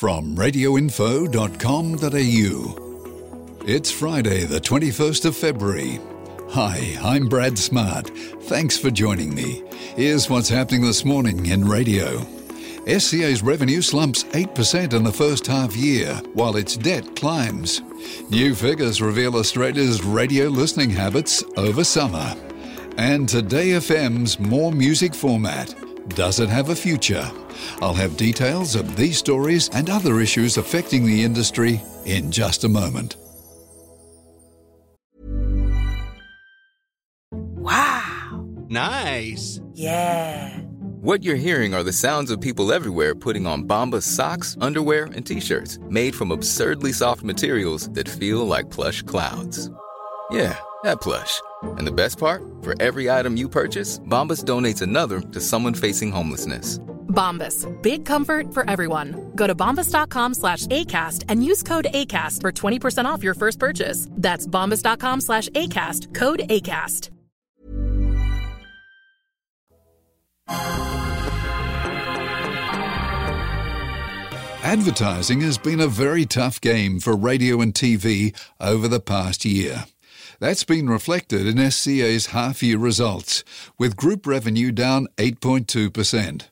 from radioinfo.com.au. It's Friday, the 21st of February. Hi, I'm Brad Smart. Thanks for joining me. Here's what's happening this morning in radio. SCA's revenue slumps 8% in the first half year, while its debt climbs. New figures reveal Australia's radio listening habits over summer. And Today FM's more music format. Does it have a future? I'll have details of these stories and other issues affecting the industry in just a moment. Wow. Nice. Yeah. What you're hearing are the sounds of people everywhere putting on Bombas socks, underwear, and t-shirts made from absurdly soft materials that feel like plush clouds. Yeah, that plush. And the best part? For every item you purchase, Bombas donates another to someone facing homelessness. Bombas. Big comfort for everyone. Go to bombas.com slash ACAST and use code ACAST for 20% off your first purchase. That's bombas.com slash ACAST. Code ACAST. Advertising has been a very tough game for radio and TV over the past year. That's been reflected in SCA's half year results, with group revenue down 8.2%.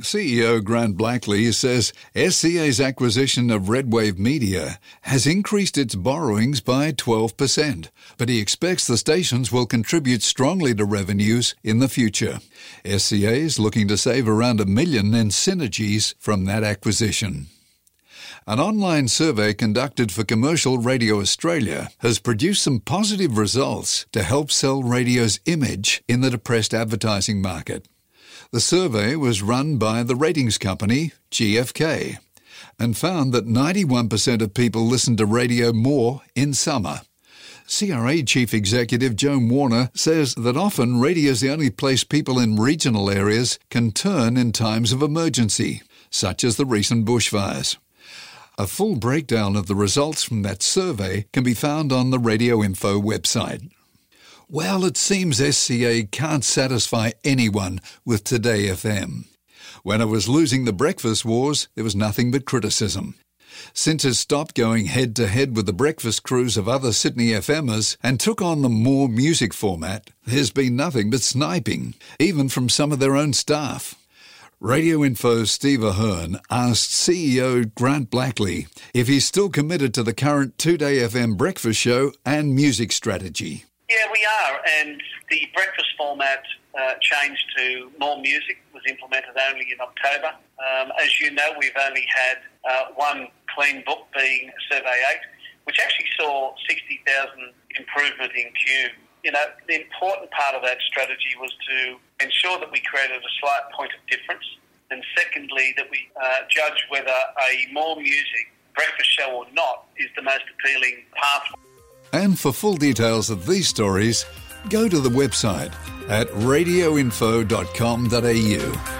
CEO Grant Blackley says SCA's acquisition of Redwave Media has increased its borrowings by 12%, but he expects the stations will contribute strongly to revenues in the future. SCA is looking to save around a million in synergies from that acquisition. An online survey conducted for Commercial Radio Australia has produced some positive results to help sell radio's image in the depressed advertising market. The survey was run by the ratings company GfK and found that 91% of people listen to radio more in summer. CRA Chief Executive Joan Warner says that often radio is the only place people in regional areas can turn in times of emergency, such as the recent bushfires. A full breakdown of the results from that survey can be found on the Radio Info website. Well, it seems SCA can't satisfy anyone with Today FM. When it was losing the breakfast wars, there was nothing but criticism. Since it stopped going head to head with the breakfast crews of other Sydney FMers and took on the more music format, there's been nothing but sniping, even from some of their own staff. Radio Info's Steve Ahern asked CEO Grant Blackley if he's still committed to the current Today FM breakfast show and music strategy. Yeah, we are, and the breakfast format uh, changed to more music was implemented only in October. Um, as you know, we've only had uh, one clean book being Survey 8, which actually saw 60,000 improvement in cume. You know, the important part of that strategy was to ensure that we created a slight point of difference, and secondly, that we uh, judge whether a more music breakfast show or not is the most appealing path. And for full details of these stories, go to the website at radioinfo.com.au.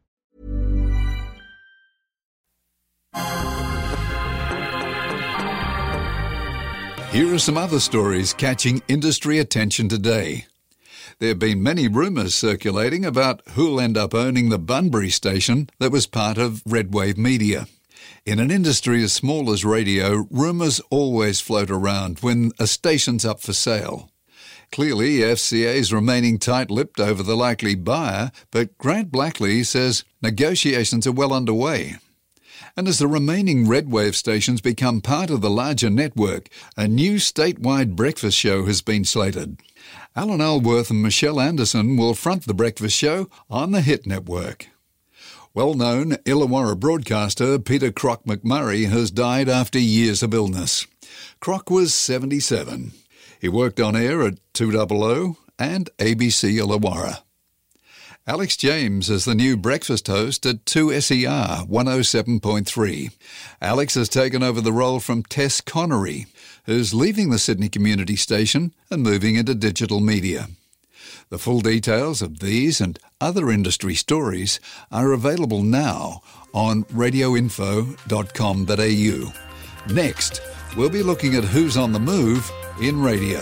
Here are some other stories catching industry attention today. There have been many rumours circulating about who'll end up owning the Bunbury station that was part of Redwave Media. In an industry as small as radio, rumours always float around when a station's up for sale. Clearly, SCA is remaining tight lipped over the likely buyer, but Grant Blackley says negotiations are well underway. And as the remaining Redwave stations become part of the larger network, a new statewide breakfast show has been slated. Alan Alworth and Michelle Anderson will front the breakfast show on the Hit Network. Well known Illawarra broadcaster Peter Croc McMurray has died after years of illness. Croc was 77. He worked on air at 200 and ABC Illawarra. Alex James is the new breakfast host at 2SER 107.3. Alex has taken over the role from Tess Connery, who's leaving the Sydney Community Station and moving into digital media. The full details of these and other industry stories are available now on radioinfo.com.au. Next, we'll be looking at who's on the move in radio.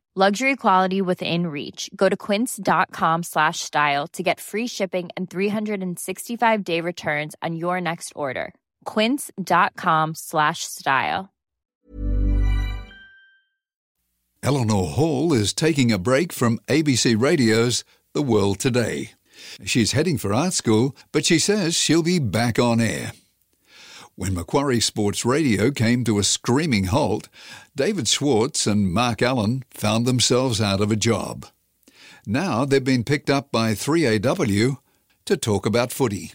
Luxury quality within reach. Go to quince.com slash style to get free shipping and 365 day returns on your next order. Quince.com slash style. Eleanor Hall is taking a break from ABC Radio's The World Today. She's heading for art school, but she says she'll be back on air. When Macquarie Sports Radio came to a screaming halt, David Schwartz and Mark Allen found themselves out of a job. Now they've been picked up by 3AW to talk about footy.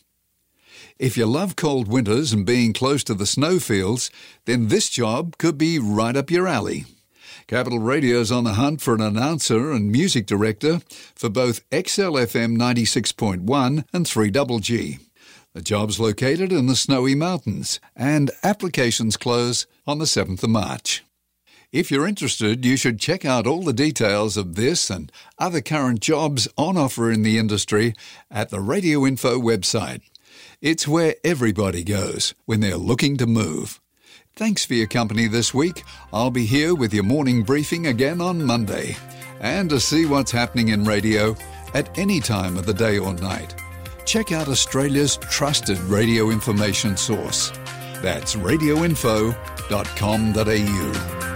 If you love cold winters and being close to the snowfields, then this job could be right up your alley. Capital Radio's on the hunt for an announcer and music director for both XLFM 96.1 and 3GG. The job's located in the Snowy Mountains, and applications close on the 7th of March. If you're interested, you should check out all the details of this and other current jobs on offer in the industry at the Radio Info website. It's where everybody goes when they're looking to move. Thanks for your company this week. I'll be here with your morning briefing again on Monday. And to see what's happening in radio at any time of the day or night, check out Australia's trusted radio information source. That's radioinfo.com.au.